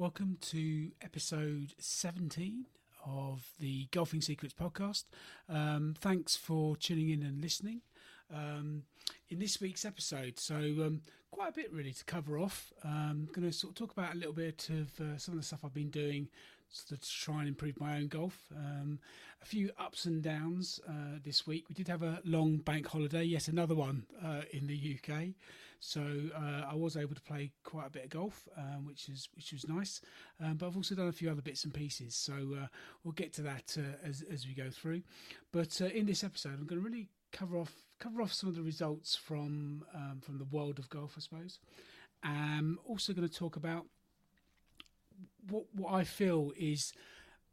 Welcome to episode 17 of the Golfing Secrets podcast. Um, thanks for tuning in and listening. Um, in this week's episode, so um, quite a bit really to cover off. I'm going to sort of talk about a little bit of uh, some of the stuff I've been doing to try and improve my own golf. Um, a few ups and downs uh, this week. We did have a long bank holiday, yet another one uh, in the UK. So uh, I was able to play quite a bit of golf, um, which is which was nice. Um, but I've also done a few other bits and pieces. So uh, we'll get to that uh, as as we go through. But uh, in this episode, I'm going to really cover off cover off some of the results from um, from the world of golf, I suppose. I'm also going to talk about what what I feel is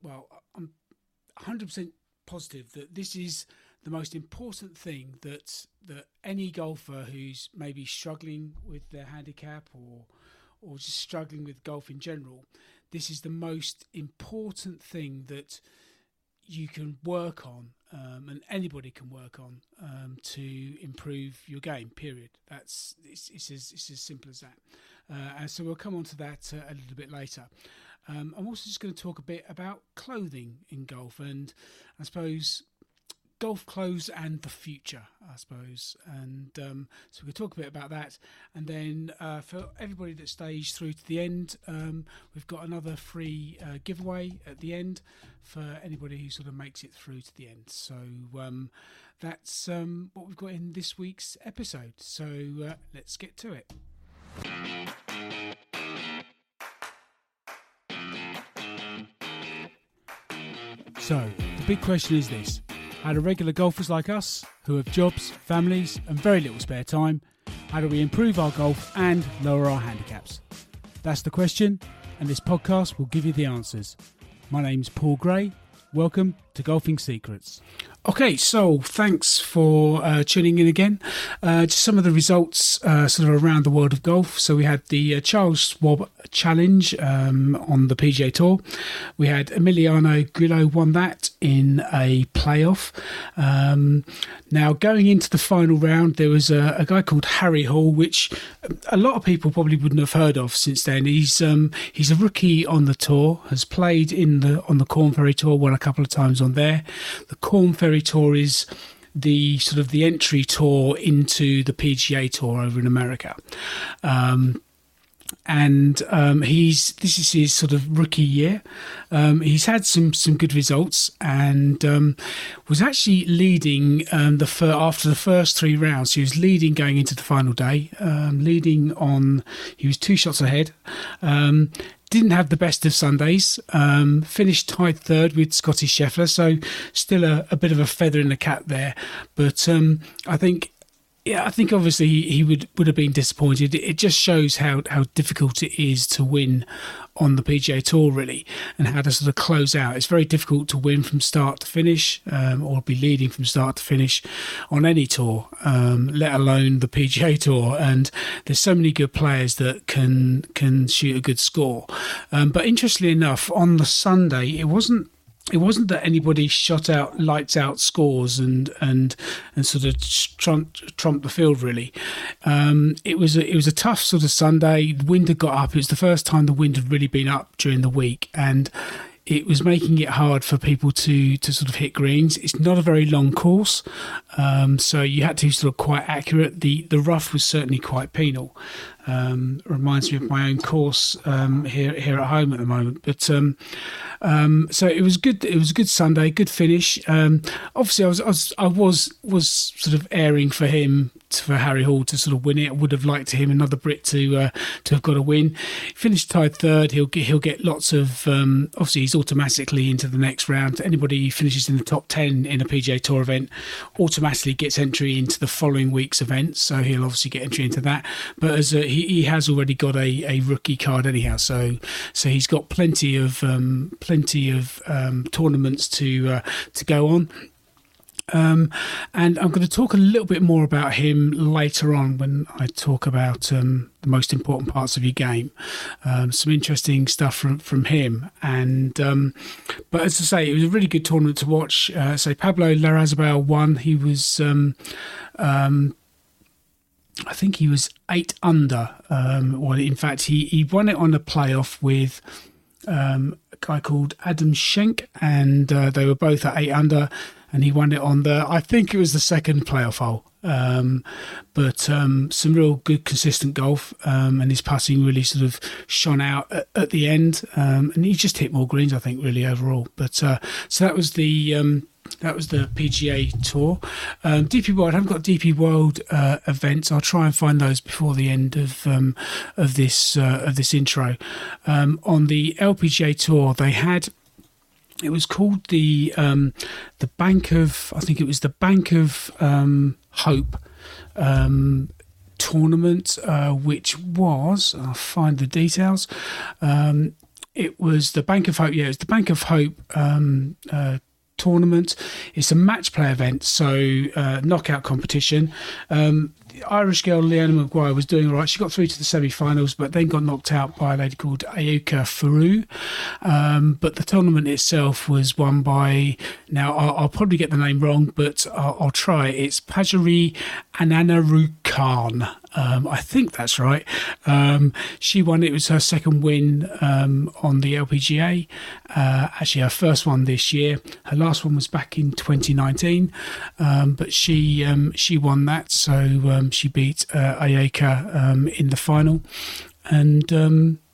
well, I'm 100% positive that this is the most important thing that that any golfer who's maybe struggling with their handicap or or just struggling with golf in general, this is the most important thing that you can work on um, and anybody can work on um, to improve your game. Period. That's it's, it's, as, it's as simple as that. Uh, and so we'll come on to that uh, a little bit later. Um, I'm also just going to talk a bit about clothing in golf, and I suppose golf clothes and the future, I suppose. And um, so we can talk a bit about that. And then uh, for everybody that stays through to the end, um, we've got another free uh, giveaway at the end for anybody who sort of makes it through to the end. So um, that's um, what we've got in this week's episode. So uh, let's get to it. So, the big question is this How do regular golfers like us, who have jobs, families, and very little spare time, how do we improve our golf and lower our handicaps? That's the question, and this podcast will give you the answers. My name's Paul Gray. Welcome to Golfing Secrets. Okay, so thanks for uh, tuning in again. Uh, just some of the results uh, sort of around the world of golf. So we had the uh, Charles Schwab Challenge um, on the PGA Tour. We had Emiliano Grillo won that in a playoff. Um, now going into the final round, there was a, a, guy called Harry Hall, which a lot of people probably wouldn't have heard of since then. He's um, he's a rookie on the tour, has played in the on the Korn Ferry Tour, won a couple of times on there. The Korn Ferry Tour is the sort of the entry tour into the PGA Tour over in America. Um, and um, he's this is his sort of rookie year. Um, he's had some some good results and um, was actually leading um, the fir- after the first three rounds. He was leading going into the final day, um, leading on. He was two shots ahead. Um, didn't have the best of Sundays. Finished tied third with Scottie Scheffler, so still a, a, bit of a feather in the cap there. But I think yeah, I think obviously he would, would have been disappointed. It just shows how, how difficult it is to win on the PGA Tour, really, and how to sort of close out. It's very difficult to win from start to finish, um, or be leading from start to finish on any tour, um, let alone the PGA Tour. And there's so many good players that can can shoot a good score. Um, but interestingly enough, on the Sunday, it wasn't it wasn't that anybody shot out lights out scores and and and sort of trumped, trumped the field really. Um, it was a, it was a tough sort of Sunday. The wind had got up. It was the first time the wind had really been up during the week, and it was making it hard for people to to sort of hit greens. It's not a very long course, um, so you had to be sort of quite accurate. The the rough was certainly quite penal. Um, reminds me of my own course um, here here at home at the moment. But um, um, so it was good. It was a good Sunday, good finish. Um, obviously, I was, I was I was was sort of airing for him for Harry Hall to sort of win it. I would have liked him another Brit to uh, to have got a win. Finished tied third. He'll get he'll get lots of. Obviously, he's automatically into the next round. Anybody who finishes in the top ten in a PGA Tour event automatically gets entry into the following week's event. So he'll obviously get entry into that. But as a, he, he has already got a, a rookie card anyhow, so so he's got plenty of um, plenty of um, tournaments to uh, to go on. Um, and I'm going to talk a little bit more about him later on when I talk about um, the most important parts of your game. Um, some interesting stuff from, from him. And um, but as I say, it was a really good tournament to watch. Uh, so Pablo Larrazabal won. He was um, um, I think he was eight under. Well, in fact, he, he won it on a playoff with um, a guy called Adam Schenk, and uh, they were both at eight under, and he won it on the, I think it was the second playoff hole. Um, but um, some real good, consistent golf, um, and his passing really sort of shone out at, at the end. Um, and he just hit more greens, I think, really overall. But uh, so that was the um, that was the PGA Tour. Um, DP World, I haven't got DP World uh, events. I'll try and find those before the end of of this uh, of this intro. On the LPGA Tour, they had it was called the um, the Bank of I think it was the Bank of um, Hope um, tournament, uh, which was I'll find the details. Um, it was the Bank of Hope. Yeah, it was the Bank of Hope um, uh, tournament. It's a match play event, so uh, knockout competition. Irish girl Leona Maguire was doing all right. She got through to the semi-finals, but then got knocked out by a lady called Ayaka Furue. Um, but the tournament itself was won by now I'll, I'll probably get the name wrong, but I'll, I'll try. It's Pajaree Anannarukarn. Um, I think that's right. Um, she won. It was her second win um, on the LPGA. Uh, actually, her first one this year. Her last one was back in 2019, um, but she um, she won that. So she beat uh, Ayaka in the final, and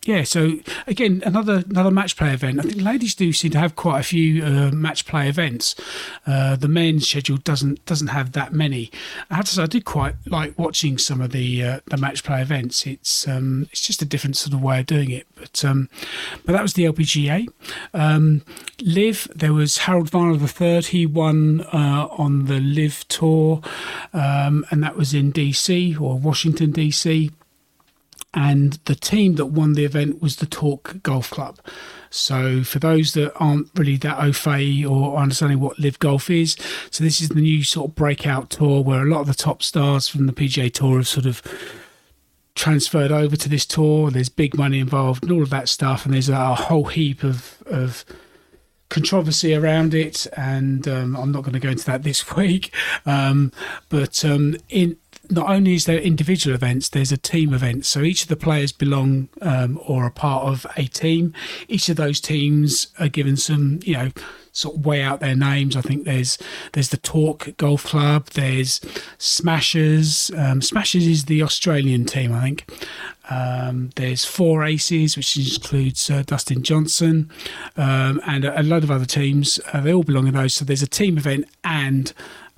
yeah, so again, another another match play event. I think ladies do seem to have quite a few uh, match play events. Uh, the men's schedule doesn't doesn't have that many. I have to say, I did quite like watching some of the uh, the match play events. It's um, it's just a different sort of way of doing it. But um, but that was the LPGA. Um, LIV, there was Harold Varner III. He won uh, on the LIV tour, um, and that was in DC or Washington DC and the team that won the event was the Torque Golf Club. So, for those that aren't really that au fait or understanding what LIV Golf is, so this is the new sort of breakout tour where a lot of the top stars from the PGA Tour have sort of transferred over to this tour. There's big money involved and all of that stuff, and there's a whole heap of of controversy around it, and um, I'm not going to go into that this week. Um, but um, in not only is there individual events, there's a team event. So each of the players belong um, or are part of a team. Each of those teams are given some, you know, sort of weigh out their names. I think there's there's the Torque Golf Club, there's Smashers. Um, Smashers is the Australian team, I think. Um, there's four aces, which includes uh, Dustin Johnson um, and a, a, of other teams. Uh, they all belong in those. So there's a team event and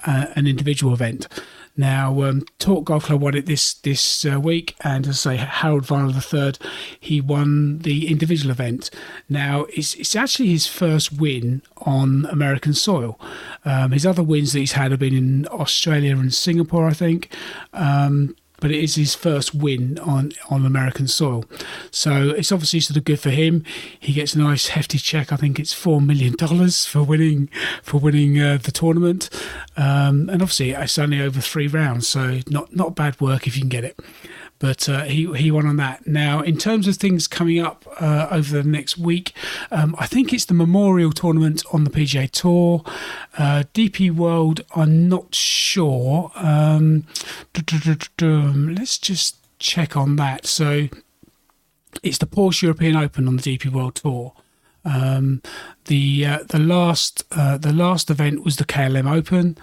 uh, an individual event. Now, um, Torque Golf Club won it this this uh, week, and as I say, Harold Varner III, he won the individual event. Now, it's, it's actually his first win on American soil. Um, his other wins that he's had have been in Australia and Singapore, I think. Um, but it is his first win on on American soil. So it's obviously sort of good for him. He gets a nice hefty check. I think it's four million dollars for winning for winning uh, the tournament, um, and obviously it's only over three rounds, so not not bad work if you can get it but uh, he he won on that. Now, in terms of things coming up uh, over the next week, um, I think it's the Memorial Tournament on the PGA Tour. Uh, DP World, I'm not sure. Um, let's just check on that. So, it's the Porsche European Open on the DP World Tour. Um, the uh, the last uh, the last event was the KLM Open.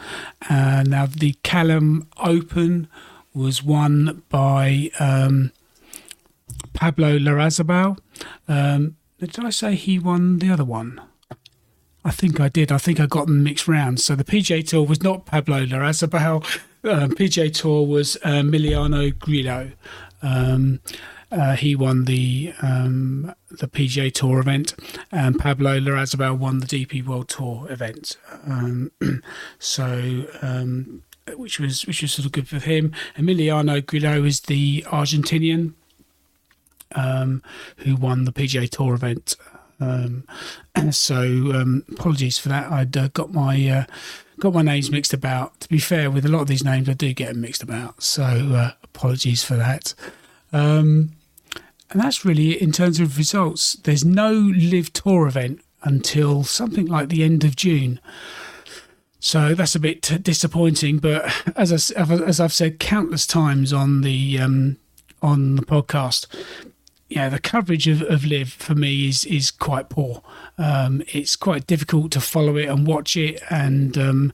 Uh, now the KLM Open was won by um, Pablo Larrazabal. Um, did I say he won the other one? I think I did. I think I got them mixed round. So the PGA Tour was not Pablo Larrazabal. Um, PJ Tour was uh, Emiliano Grillo. Um, uh, he won the um, the PGA Tour event, and Pablo Larrazabal won the DP World Tour event. Um, so um, which was which was sort of good for him. Emiliano Grillo is the Argentinian um, who won the PGA Tour event. Um, so um, apologies for that. I'd uh, got my uh, got my names mixed about. To be fair, with a lot of these names, I do get them mixed about. So uh, apologies for that. Um, and that's really it in terms of results. There's no LIV tour event until something like the end of June. So that's a bit disappointing. But as I, as I've said countless times on the um, on the podcast, yeah, the coverage of, of LIV for me is is quite poor. Um, it's quite difficult to follow it and watch it, and um,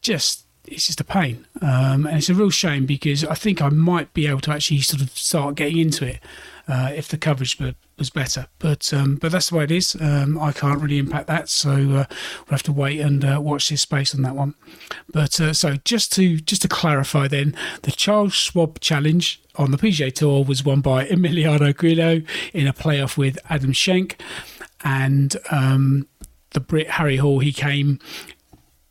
just it's just a pain. Um, and it's a real shame because I think I might be able to actually sort of start getting into it uh, if the coverage was better. But um, but that's the way it is. Um, I can't really impact that, so uh, we'll have to wait and uh, watch this space on that one. But uh, so just to just to clarify, then the Charles Schwab Challenge on the PGA Tour was won by Emiliano Grillo in a playoff with Adam Schenk, and um, the Brit Harry Hall. He came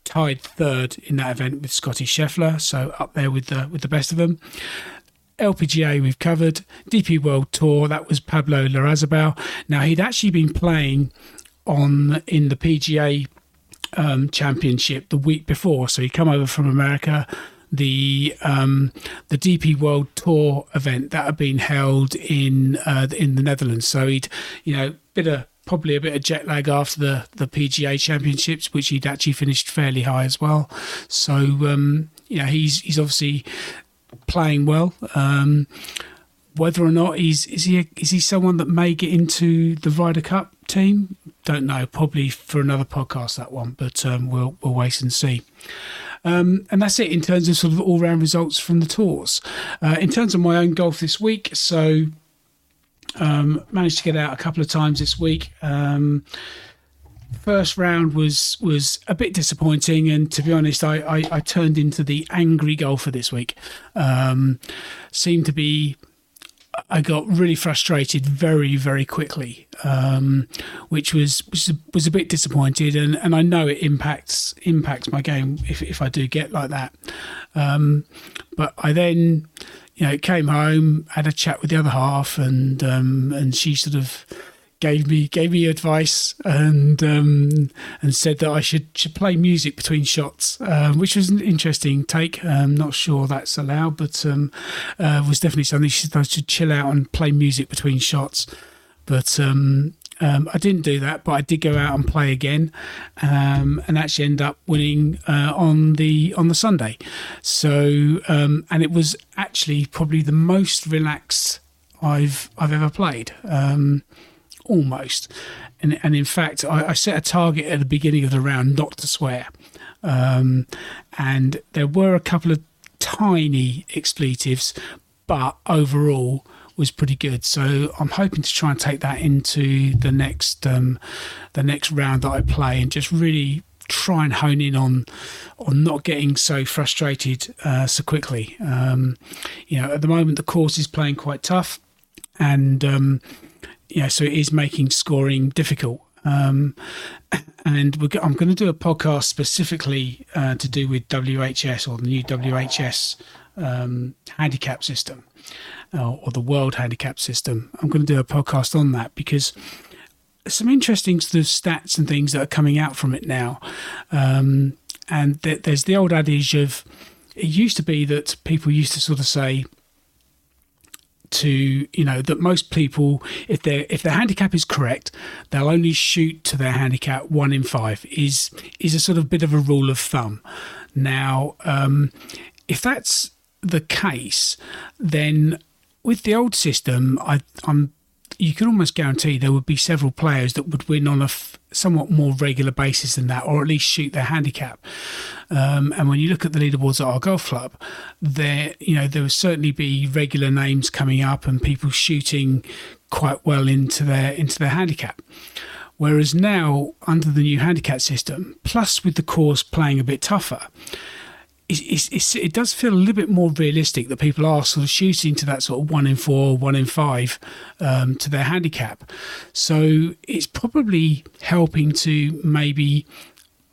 tied third in that event with Scottie Scheffler, so up there with the with the best of them. LPGA we've covered, DP World Tour that was Pablo Larrazabal. Now he'd actually been playing on in the PGA um, Championship the week before, so he'd come over from America. The um, the DP World Tour event that had been held in uh, in the Netherlands, so he'd you know bit of probably a bit of jet lag after the, the PGA Championships, which he'd actually finished fairly high as well. So um, you know he's he's obviously playing well. Um, whether or not he's is he is he someone that may get into the Ryder Cup team? Don't know. Probably for another podcast that one, but um, we'll we'll wait and see. Um, and that's it in terms of sort of all round results from the tours. Uh, in terms of my own golf this week, so um, managed to get out a couple of times this week. Um, first round was was a bit disappointing, and to be honest, I, I, I turned into the angry golfer this week. Um, seemed to be. I got really frustrated very, very quickly, um, which was, was was a bit disappointed, and, and I know it impacts impacts my game if if I do get like that. Um, but I then, you know, came home, had a chat with the other half, and um, and she sort of gave me gave me advice and um, and said that I should should play music between shots, um, which was an interesting take. I'm um, not sure that's allowed, but um, uh, was definitely something she I should chill out and play music between shots. But um, um, I didn't do that, but I did go out and play again, and actually end up winning uh, on the on the Sunday. So, and it was actually probably the most relaxed I've I've ever played. Um, almost. And, and in fact, I, I, set a target at the beginning of the round not to swear. Um, and there were a couple of tiny expletives, but overall was pretty good. So I'm hoping to try and take that into the next um, the next round that I play and just really try and hone in on on not getting so frustrated uh, so quickly. Um, you know, at the moment the course is playing quite tough, and um, yeah, so it is making scoring difficult. Um, and I'm going to do a podcast specifically uh, to do with WHS or the new WHS um, handicap system uh, or the world handicap system. I'm going to do a podcast on that because some interesting sort of stats and things that are coming out from it now. Um, and th- there's the old adage of it used to be that people used to sort of say, to you know that most people if their if their handicap is correct they'll only shoot to their handicap one in five is is a sort of bit of a rule of thumb. Now um, if that's the case then with the old system I, i'm you can almost guarantee there would be several players that would win on a f- somewhat more regular basis than that, or at least shoot their handicap. Um, and when you look at the leaderboards at our golf club, there you know there will certainly be regular names coming up and people shooting quite well into their into their handicap. Whereas now, under the new handicap system, plus with the course playing a bit tougher, it's, it's, it does feel a little bit more realistic that people are sort of shooting to that sort of one in four, one in five um, to their handicap. So it's probably helping to maybe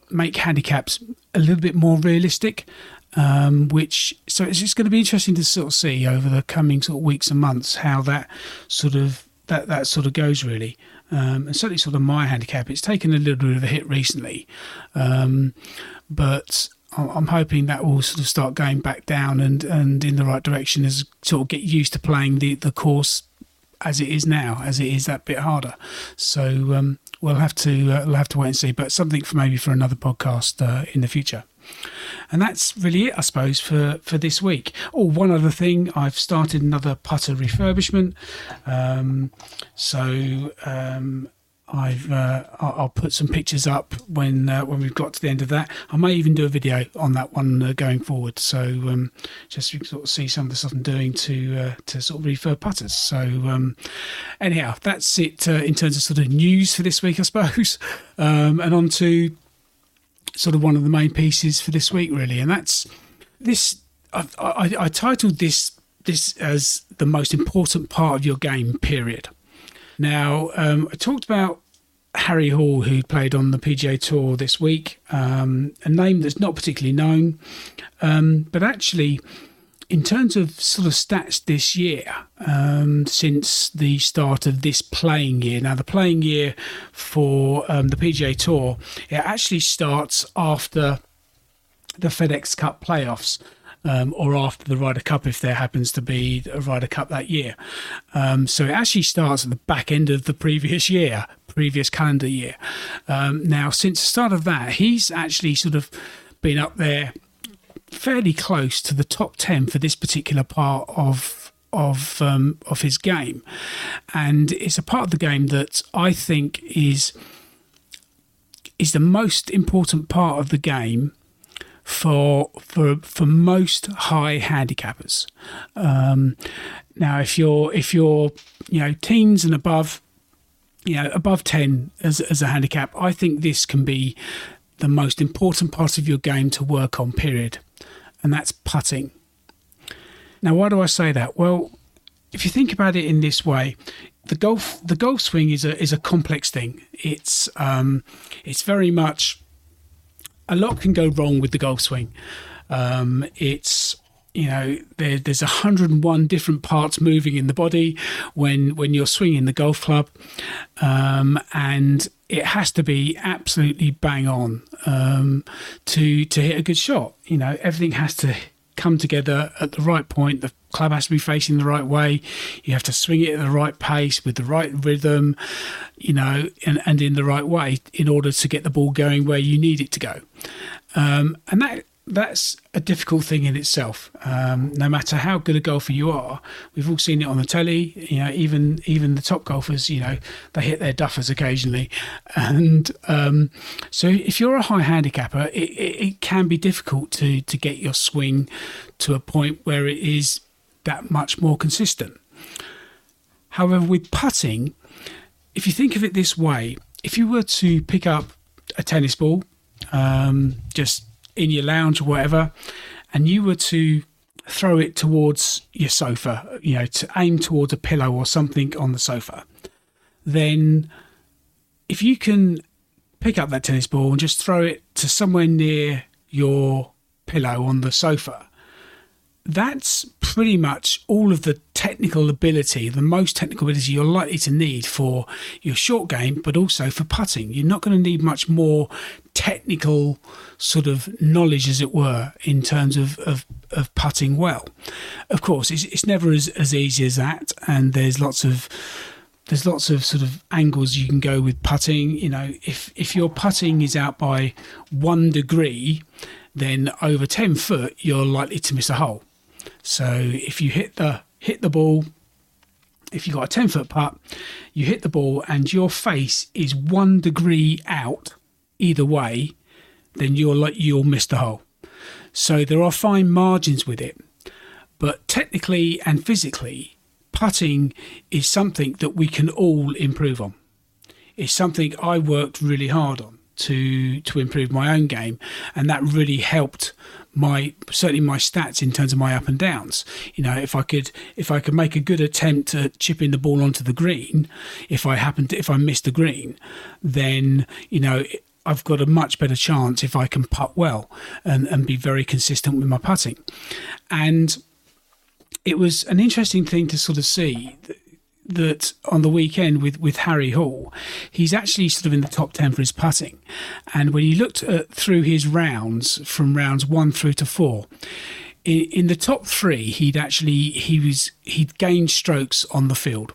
make handicaps a little bit more realistic. Um, which so it's just going to be interesting to sort of see over the coming sort of weeks and months how that sort of that that sort of goes really. Um, and certainly sort of my handicap, it's taken a little bit of a hit recently, um, but I'm hoping that will sort of start going back down and, and in the right direction as sort of get used to playing the, the course as it is now, as it is that bit harder. So um, we'll have to uh, we'll have to wait and see. But something for maybe for another podcast uh, in the future. and that's really it, I suppose, for, for this week. Oh, one other thing, I've started another putter refurbishment. Um, so um, I've uh, I'll put some pictures up when uh, when we've got to the end of that. I may even do a video on that one uh, going forward. So um, just can sort of see some of the stuff I'm doing to uh, to sort of refurb putters. So um, anyhow, that's it uh, in terms of sort of news for this week, I suppose. Um, and on to sort of one of the main pieces for this week, really, and that's this. I, I, I titled this this as the most important part of your game. Period. Now, um, I talked about Harry Hall, who played on the PGA Tour this week, um, a name that's not particularly known, um, but actually, in terms of sort of stats this year, um, since the start of this playing year, now the playing year for um, the PGA Tour, it actually starts after the FedEx Cup playoffs um, or after the Ryder Cup if there happens to be a Ryder Cup that year. Um, so it actually starts at the back end of the previous year, previous calendar year. Um, now, since the start of that, he's actually sort of been up there fairly close to the top 10 for this particular part of of um, of his game, and it's a part of the game that I think is is the most important part of the game for for for most high handicappers. Um, now, if you're if you're you know teens and above, you know above ten as as a handicap, I think this can be the most important part of your game to work on. Period, and that's putting. Now, why do I say that? Well, if you think about it in this way, the golf the golf swing is a is a complex thing. It's um, it's very much a lot can go wrong with the golf swing. Um, it's you know there, there's 101 different parts moving in the body when when you're swinging the golf club um, and it has to be absolutely bang on um, to to hit a good shot you know everything has to come together at the right point. The club has to be facing the right way. You have to swing it at the right pace with the right rhythm you know and, and in the right way in order to get the ball going where you need it to go. Um, and that that's a difficult thing in itself. Um, no matter how good a golfer you are, we've all seen it on the telly. You know, even even the top golfers, you know, they hit their duffers occasionally, and um, so if you're a high handicapper, it, it, it, can be difficult to to get your swing to a point where it is that much more consistent. However, with putting, if you think of it this way, if you were to pick up a tennis ball um, just in your lounge or whatever, and you were to throw it towards your sofa, you know, to aim towards a pillow or something on the sofa, then if you can pick up that tennis ball and just throw it to somewhere near your pillow on the sofa, that's pretty much all of the technical ability, the most technical ability you're likely to need for your short game, but also for putting. You're not going to need much more technical sort of knowledge, as it were, in terms of, of, of putting well. Of course, it's, it's never as, as easy as that, and there's lots of there's lots of sort of angles you can go with putting. You know, if if your putting is out by one degree, then over ten foot you're likely to miss a hole. So if you hit the hit the ball, if you've got a 10 foot putt, you hit the ball and your face is one degree out either way, then you'll you'll miss the hole. So there are fine margins with it. But technically and physically, putting is something that we can all improve on. It's something I worked really hard on to to improve my own game, and that really helped my certainly my stats in terms of my up and downs. You know, if I could if I could make a good attempt at chipping the ball onto the green, if I happen to if I miss the green, then you know I've got a much better chance if I can putt well and, and be very consistent with my putting. And it was an interesting thing to sort of see that on the weekend with, with Harry Hall, he's actually sort of in the top 10 for his putting. And when you looked at, through his rounds from rounds one through to four, in, in the top three, he'd actually, he was, he'd gained strokes on the field.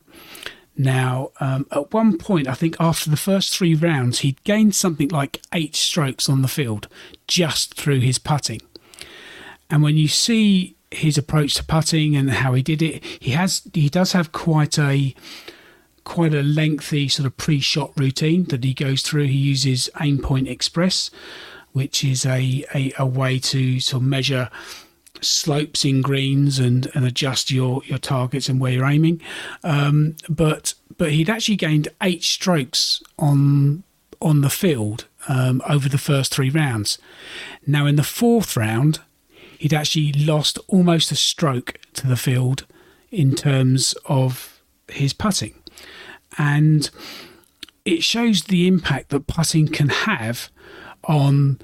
Now, um, at one point, I think after the first three rounds, he'd gained something like eight strokes on the field just through his putting. And when you see his approach to putting and how he did it, he has he does have quite a quite a lengthy sort of pre-shot routine that he goes through. He uses Aimpoint Express, which is a, a, a way to sort of measure slopes in greens and, and adjust your, your targets and where you're aiming. Um, but but he'd actually gained eight strokes on on the field um, over the first three rounds. Now in the fourth round, he'd actually lost almost a stroke to the field in terms of his putting, and it shows the impact that putting can have on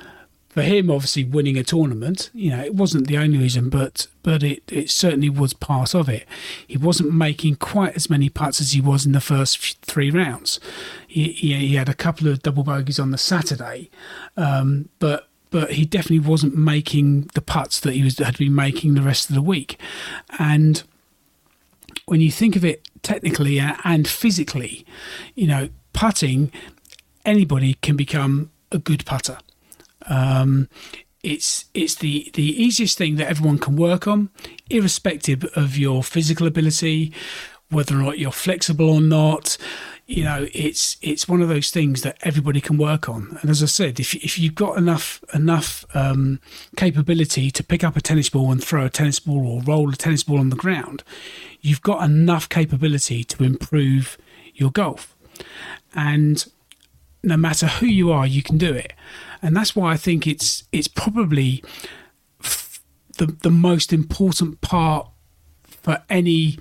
for him, obviously winning a tournament, you know, it wasn't the only reason, but but it, it certainly was part of it. He wasn't making quite as many putts as he was in the first three rounds. He, he, he had a couple of double bogeys on the Saturday, um, but but he definitely wasn't making the putts that he was had been making the rest of the week. And when you think of it technically and physically, you know, putting, anybody can become a good putter. Um, it's it's the the easiest thing that everyone can work on, irrespective of your physical ability, whether or not you're flexible or not. You know, it's it's one of those things that everybody can work on. And as I said, if if you've got enough enough um, capability to pick up a tennis ball and throw a tennis ball or roll a tennis ball on the ground, you've got enough capability to improve your golf. And no matter who you are, you can do it and that's why I think it's it's probably f- the the most important part for any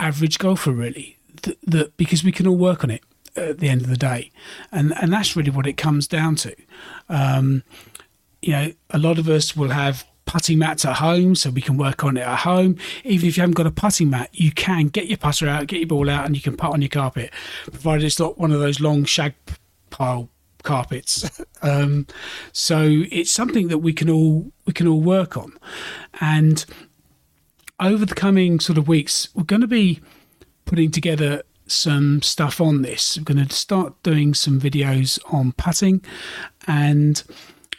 average golfer, really. That because we can all work on it at the end of the day, and and that's really what it comes down to. Um, you know, a lot of us will have putting mats at home, so we can work on it at home. Even if you haven't got a putting mat, you can get your putter out, get your ball out, and you can putt on your carpet, provided it's not one of those long shag pile carpets. um, so it's something that we can all we can all work on, and over the coming sort of weeks, we're going to be putting together some stuff on this. We're going to start doing some videos on putting, and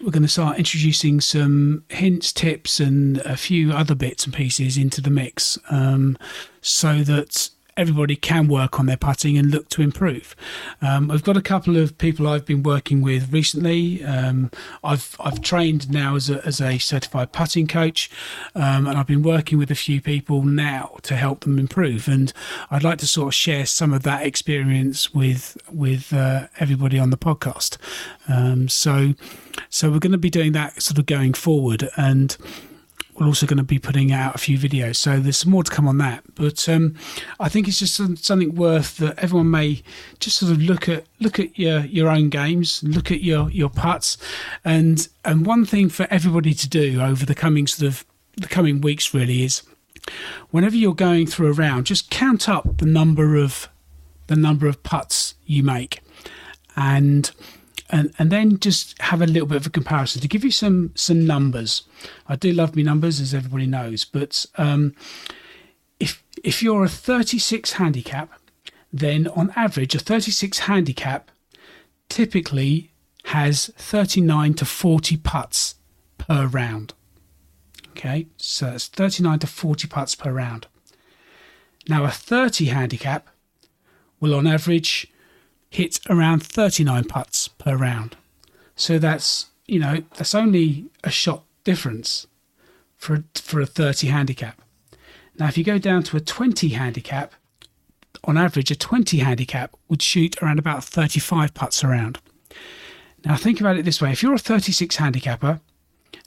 we're going to start introducing some hints, tips, and a few other bits and pieces into the mix, um, so that everybody can work on their putting and look to improve. Um, I've got a couple of people I've been working with recently. Um, I've I've trained now as a, as a certified putting coach, um, and I've been working with a few people now to help them improve. And I'd like to sort of share some of that experience with with uh, everybody on the podcast. Um, so so we're going to be doing that sort of going forward and we're also going to be putting out a few videos. So there's some more to come on that. But um, I think it's just something worth that everyone may just sort of look at look at your your own games, look at your your putts, and and one thing for everybody to do over the coming sort of the coming weeks really is whenever you're going through a round, just count up the number of the number of putts you make, and and and then just have a little bit of a comparison to give you some some numbers. I do love me numbers, as everybody knows, but um, if if you're a 36 handicap, then on average a 36 handicap typically has 39 to 40 putts per round. Okay, so it's 39 to 40 putts per round. Now a 30 handicap will on average hit around 39 putts per round. So that's, you know, that's only a shot difference for, for a 30 handicap. Now, if you go down to a 20 handicap, on average, a 20 handicap would shoot around about 35 putts around. Now, think about it this way if you're a 36 handicapper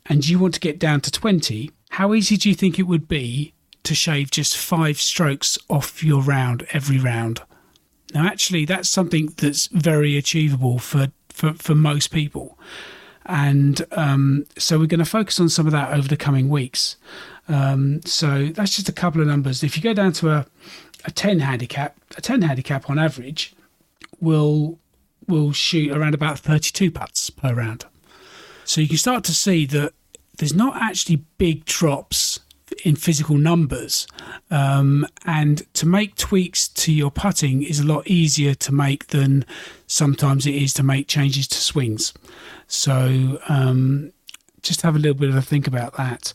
and you want to get down to 20, how easy do you think it would be to shave just five strokes off your round every round? Now, actually, that's something that's very achievable for, for, for most people. And um, so we're going to focus on some of that over the coming weeks. Um, so that's just a couple of numbers. If you go down to a, a 10 handicap, a 10 handicap on average will will shoot around about 32 putts per round. So you can start to see that there's not actually big drops in physical numbers. Um, and to make tweaks to your putting is a lot easier to make than sometimes it is to make changes to swings. So, um, just have a little bit of a think about that,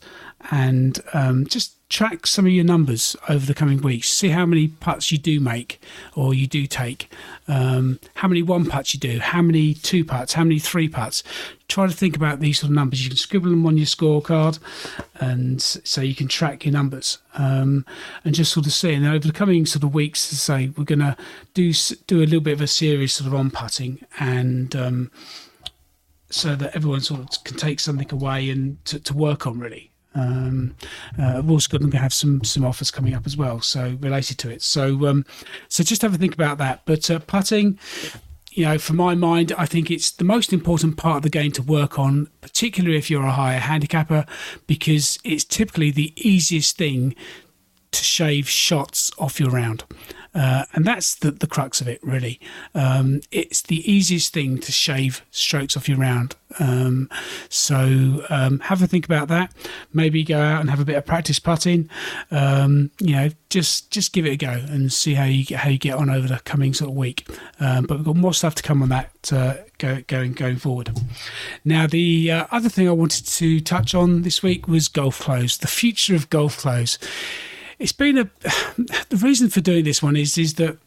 and um, just track some of your numbers over the coming weeks. See how many putts you do make or you do take, um, how many one putts you do, how many two putts, how many three putts. Try to think about these sort of numbers. You can scribble them on your scorecard, and so you can track your numbers um, and just sort of see. And over the coming sort of weeks, to say we're going to do do a little bit of a series sort of on putting and. Um, so that everyone sort of can take something away and to, to work on really. Um, uh, we've also going to have some some offers coming up as well, so related to it. So um, so just have a think about that. But uh, putting, you know, for my mind, I think it's the most important part of the game to work on, particularly if you're a higher handicapper, because it's typically the easiest thing to shave shots off your round. Uh, and that's the, the crux of it, really. Um, it's the easiest thing to shave strokes off your round. Um, so um, have a think about that. Maybe go out and have a bit of practice putting. Um, you know, just just give it a go and see how you get, how you get on over the coming sort of week. Um, but we've got more stuff to come on that uh, go, going going forward. Now, the uh, other thing I wanted to touch on this week was golf clothes. The future of golf clothes it's been a the reason for doing this one is is that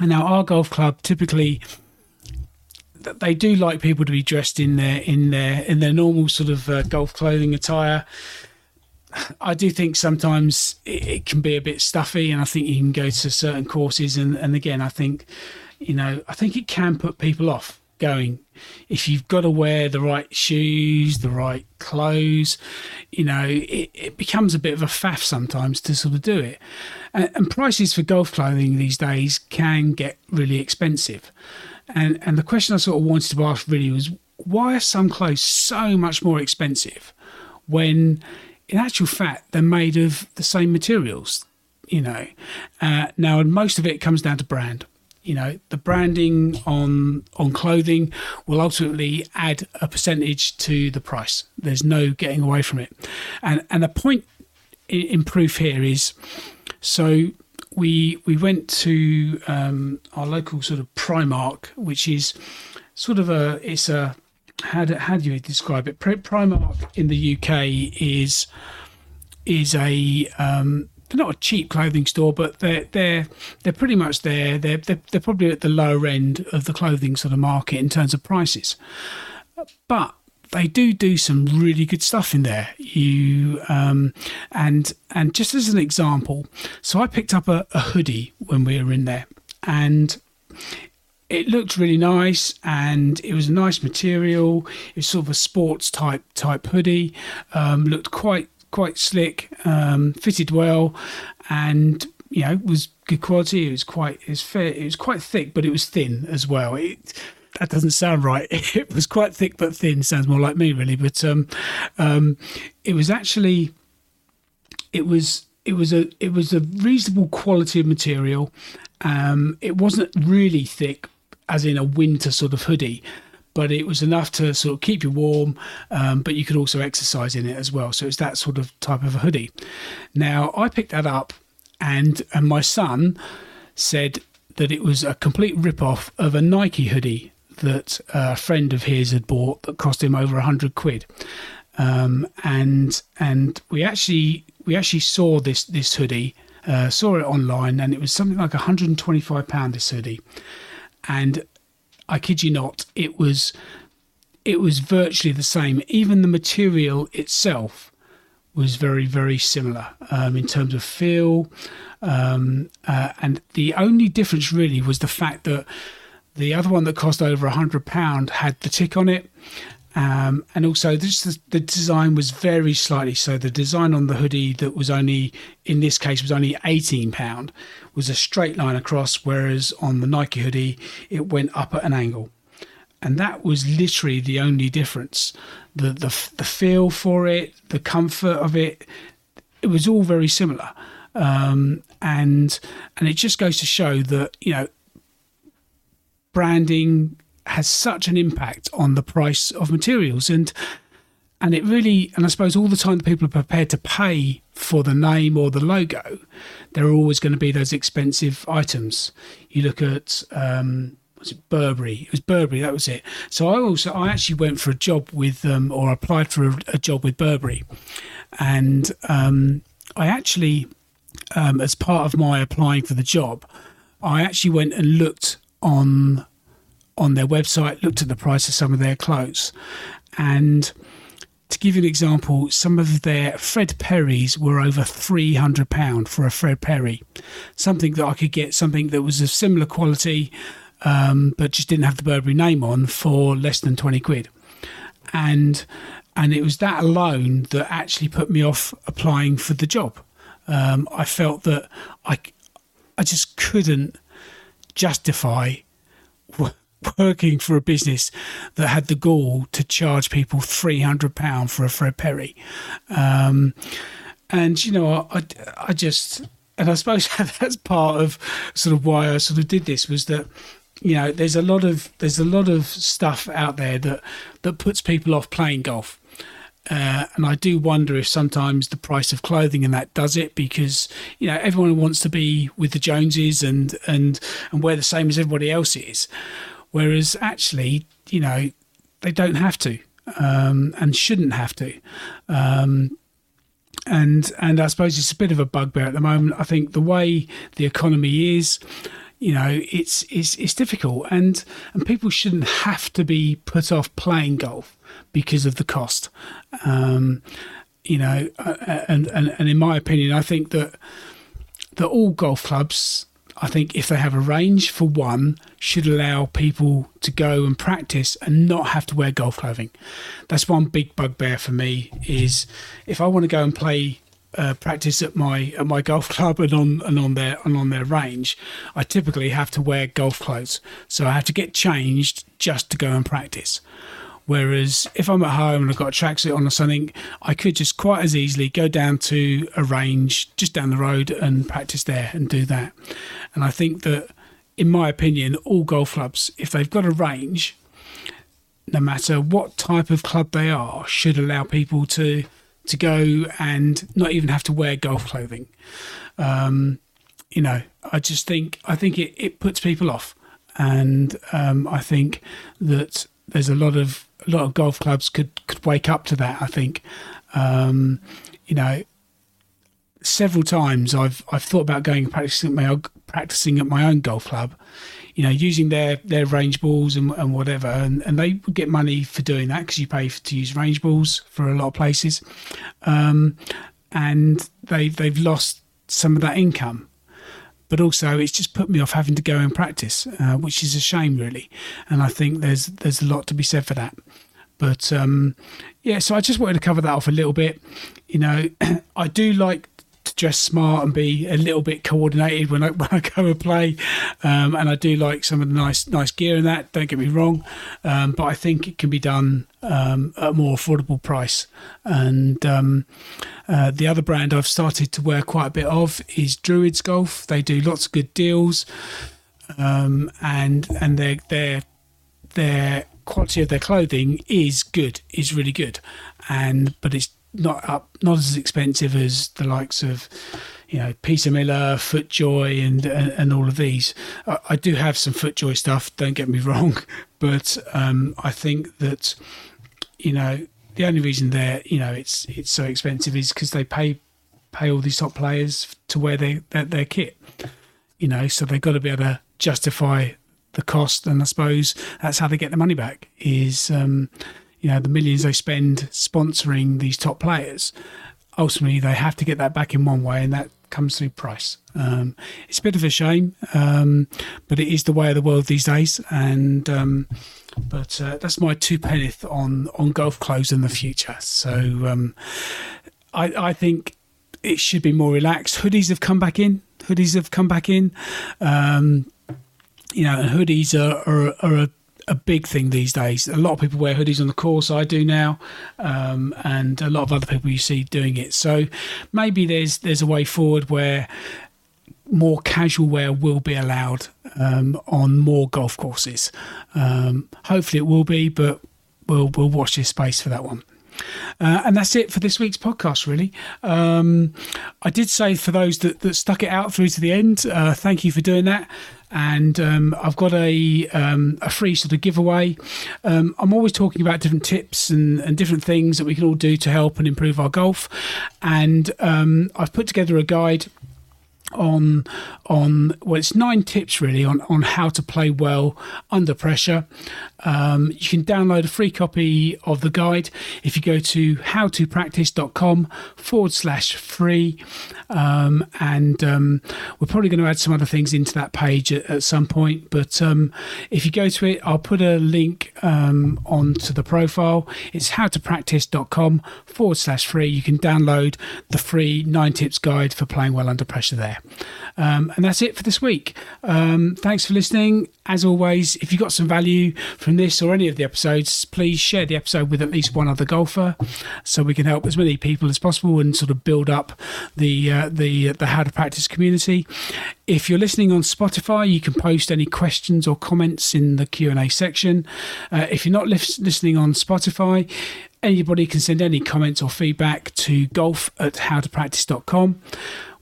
now our golf club typically they do like people to be dressed in their in their in their normal sort of uh, golf clothing attire. I do think sometimes it, it, can be a bit stuffy, and I think you can go to certain courses, and and again, I think you know I think it can put people off going. If you've got to wear the right shoes, the right clothes, you know, it, it becomes a bit of a faff sometimes to sort of do it. And, and prices for golf clothing these days can get really expensive. And and the question I sort of wanted to ask really was why are some clothes so much more expensive when in actual fact they're made of the same materials you know uh, now and most of it comes down to brand you know the branding on on clothing will ultimately add a percentage to the price. There's no getting away from it. And and the point in proof here is so we we went to um, our local sort of primark which is sort of a it's a how do, how do you describe it? Primark in the uk is is a um, they're not a cheap clothing store, but they're they're they're pretty much there. They're, they're they're probably at the lower end of the clothing sort of market in terms of prices, but they do do some really good stuff in there. You um, and and just as an example, so I picked up a, a hoodie when we were in there, and it looked really nice and it was a nice material. It was sort of a sports type type hoodie. Um, looked quite quite slick, um, fitted well, and you know was good quality. It was quite it was fair. It was quite thick, but it was thin as well. It, that doesn't sound right. It was quite thick but thin. Sounds more like me, really. But um, um, it was actually it was it was a it was a reasonable quality of material. Um, it wasn't really thick, as in a winter sort of hoodie, but it was enough to sort of keep you warm, um, but you could also exercise in it as well. So it's that sort of type of a hoodie. Now, I picked that up, and, and my son said that it was a complete rip-off of a Nike hoodie that a friend of his had bought that cost him over a hundred quid. Um, and and we actually we actually saw this this hoodie, uh, saw it online, and it was something like 125 pound this hoodie, and I kid you not, it was it was virtually the same. Even the material itself was very very similar um, in terms of feel, um, uh, and the only difference really was the fact that the other one that cost over a hundred pound had the tick on it, um, and also, this, the design was very slightly. So the design on the hoodie that was only, in this case, was only eighteen pound, was a straight line across, whereas on the Nike hoodie it went up at an angle, and that was literally the only difference. The the the feel for it, the comfort of it, it was all very similar, um, and and it just goes to show that you know branding has such an impact on the price of materials and and it really and i suppose all the time that people are prepared to pay for the name or the logo there are always going to be those expensive items you look at um, was it Burberry? It was Burberry. That was it. So I also I actually went for a job with um, or applied for a, a job with Burberry, and um, I actually, um, as part of my applying for the job, I actually went and looked on on their website, looked at the price of some of their clothes, and to give you an example, some of their Fred Perrys were over three hundred pound for a Fred Perry, something that I could get something that was of similar quality, um, but just didn't have the Burberry name on for less than twenty quid, and and it was that alone that actually put me off applying for the job. Um, I felt that I I just couldn't justify working for a business that had the gall to charge people three hundred pound for a Fred Perry, um, and you know, I, I just, and I suppose that's part of sort of why I sort of did this was that you know there's a lot of there's a lot of stuff out there that that puts people off playing golf. Uh, and I do wonder if sometimes the price of clothing and that does it because you know everyone wants to be with the Joneses and and and wear the same as everybody else is, whereas actually you know they don't have to um, and shouldn't have to. Um, and and I suppose it's a bit of a bugbear at the moment. I think the way the economy is, you know, it's it's it's difficult, and and people shouldn't have to be put off playing golf because of the cost. Um, you know, uh, uh, and, and and in my opinion, I think that that all golf clubs, I think if they have a range for one, should allow people to go and practice and not have to wear golf clothing. That's one big bugbear for me. Is if I want to go and play uh, practice at my at my golf club and on and on their and on their range, I typically have to wear golf clothes. So I have to get changed just to go and practice. Whereas if I'm at home and I've got a tracksuit on or something, I could just quite as easily go down to a range just down the road and practice there and do that. And I think that, in my opinion, all golf clubs, if they've got a range, no matter what type of club they are, should allow people to to go and not even have to wear golf clothing. Um, you know, I just think I think it, it puts people off, and um, I think that there's a lot of a lot of golf clubs could could wake up to that. I think, um, you know, several times I've I've thought about going practicing at my practicing at my own golf club, you know, using their their range balls and, and whatever, and, and they would get money for doing that because you pay for, to use range balls for a lot of places, um, and they they've lost some of that income but also it's just put me off having to go and practice, uh, which is a shame, really. And I think there's there's a lot to be said for that. But um, yeah, so I just wanted to cover that off a little bit. You know, I do like to dress smart and be a little bit coordinated when I when I go and play. Um, and I do like some of the nice nice gear in that. Don't get me wrong, um, but I think it can be done um, at a more affordable price. And um, uh, the other brand I've started to wear quite a bit of is Druids Golf. They do lots of good deals, um, and and their their their quality of their clothing is good, is really good, and but it's not up, not as expensive as the likes of, you know, Peter Millar, FootJoy, and, and, and all of these. I, I, do have some FootJoy stuff. Don't get me wrong, but um, I think that, you know, the only reason they're, you know, it's it's so expensive is because they pay pay all these top players to wear their, their their kit. You know, so they've got to be able to justify the cost, and I suppose that's how they get the money back. Is um, you know the millions they spend sponsoring these top players ultimately they have to get that back in one way and that comes through price. Um, it's a bit of a shame um, but it is the way of the world these days and um, but uh, that's my two penneth on on golf clothes in the future. So um, I, I think it should be more relaxed. Hoodies have come back in. Hoodies have come back in. Um, you know hoodies are, are, are a a big thing these days. A lot of people wear hoodies on the course. I do now, um, and a lot of other people you see doing it. So maybe there's there's a way forward where more casual wear will be allowed um, on more golf courses. Um, hopefully, it will be, but we'll we'll watch this space for that one. Uh, and that's it for this week's podcast, really. Um, I did say for those that, that stuck it out through to the end, uh, thank you for doing that. And um, I've got a um, a free sort of giveaway. Um, I'm always talking about different tips and, and different things that we can all do to help and improve our golf. And um, I've put together a guide on on well it's nine tips really on on how to play well under pressure. Um, you can download a free copy of the guide if you go to how2practice.com forward slash free. Um, and um, we're probably going to add some other things into that page at, at some point but um, if you go to it i'll put a link um, onto the profile. It's how2practice.com forward slash free. You can download the free nine tips guide for playing well under pressure there um, and that's it for this week. Um, thanks for listening. As always, if you got some value from this or any of the episodes, please share the episode with at least one other golfer, so we can help as many people as possible and sort of build up the uh, the the how to practice community. If you're listening on Spotify, you can post any questions or comments in the Q and A section. Uh, if you're not li- listening on Spotify, anybody can send any comments or feedback to golf at how2practice.com.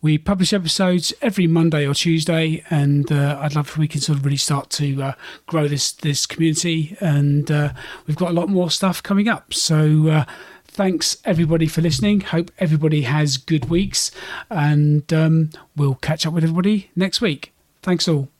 We publish episodes every Monday or Tuesday, and uh, I'd love if we can sort of really start to uh, grow this this community. And uh, we've got a lot more stuff coming up. So uh, thanks everybody for listening. Hope everybody has good weeks, and um, we'll catch up with everybody next week. Thanks all.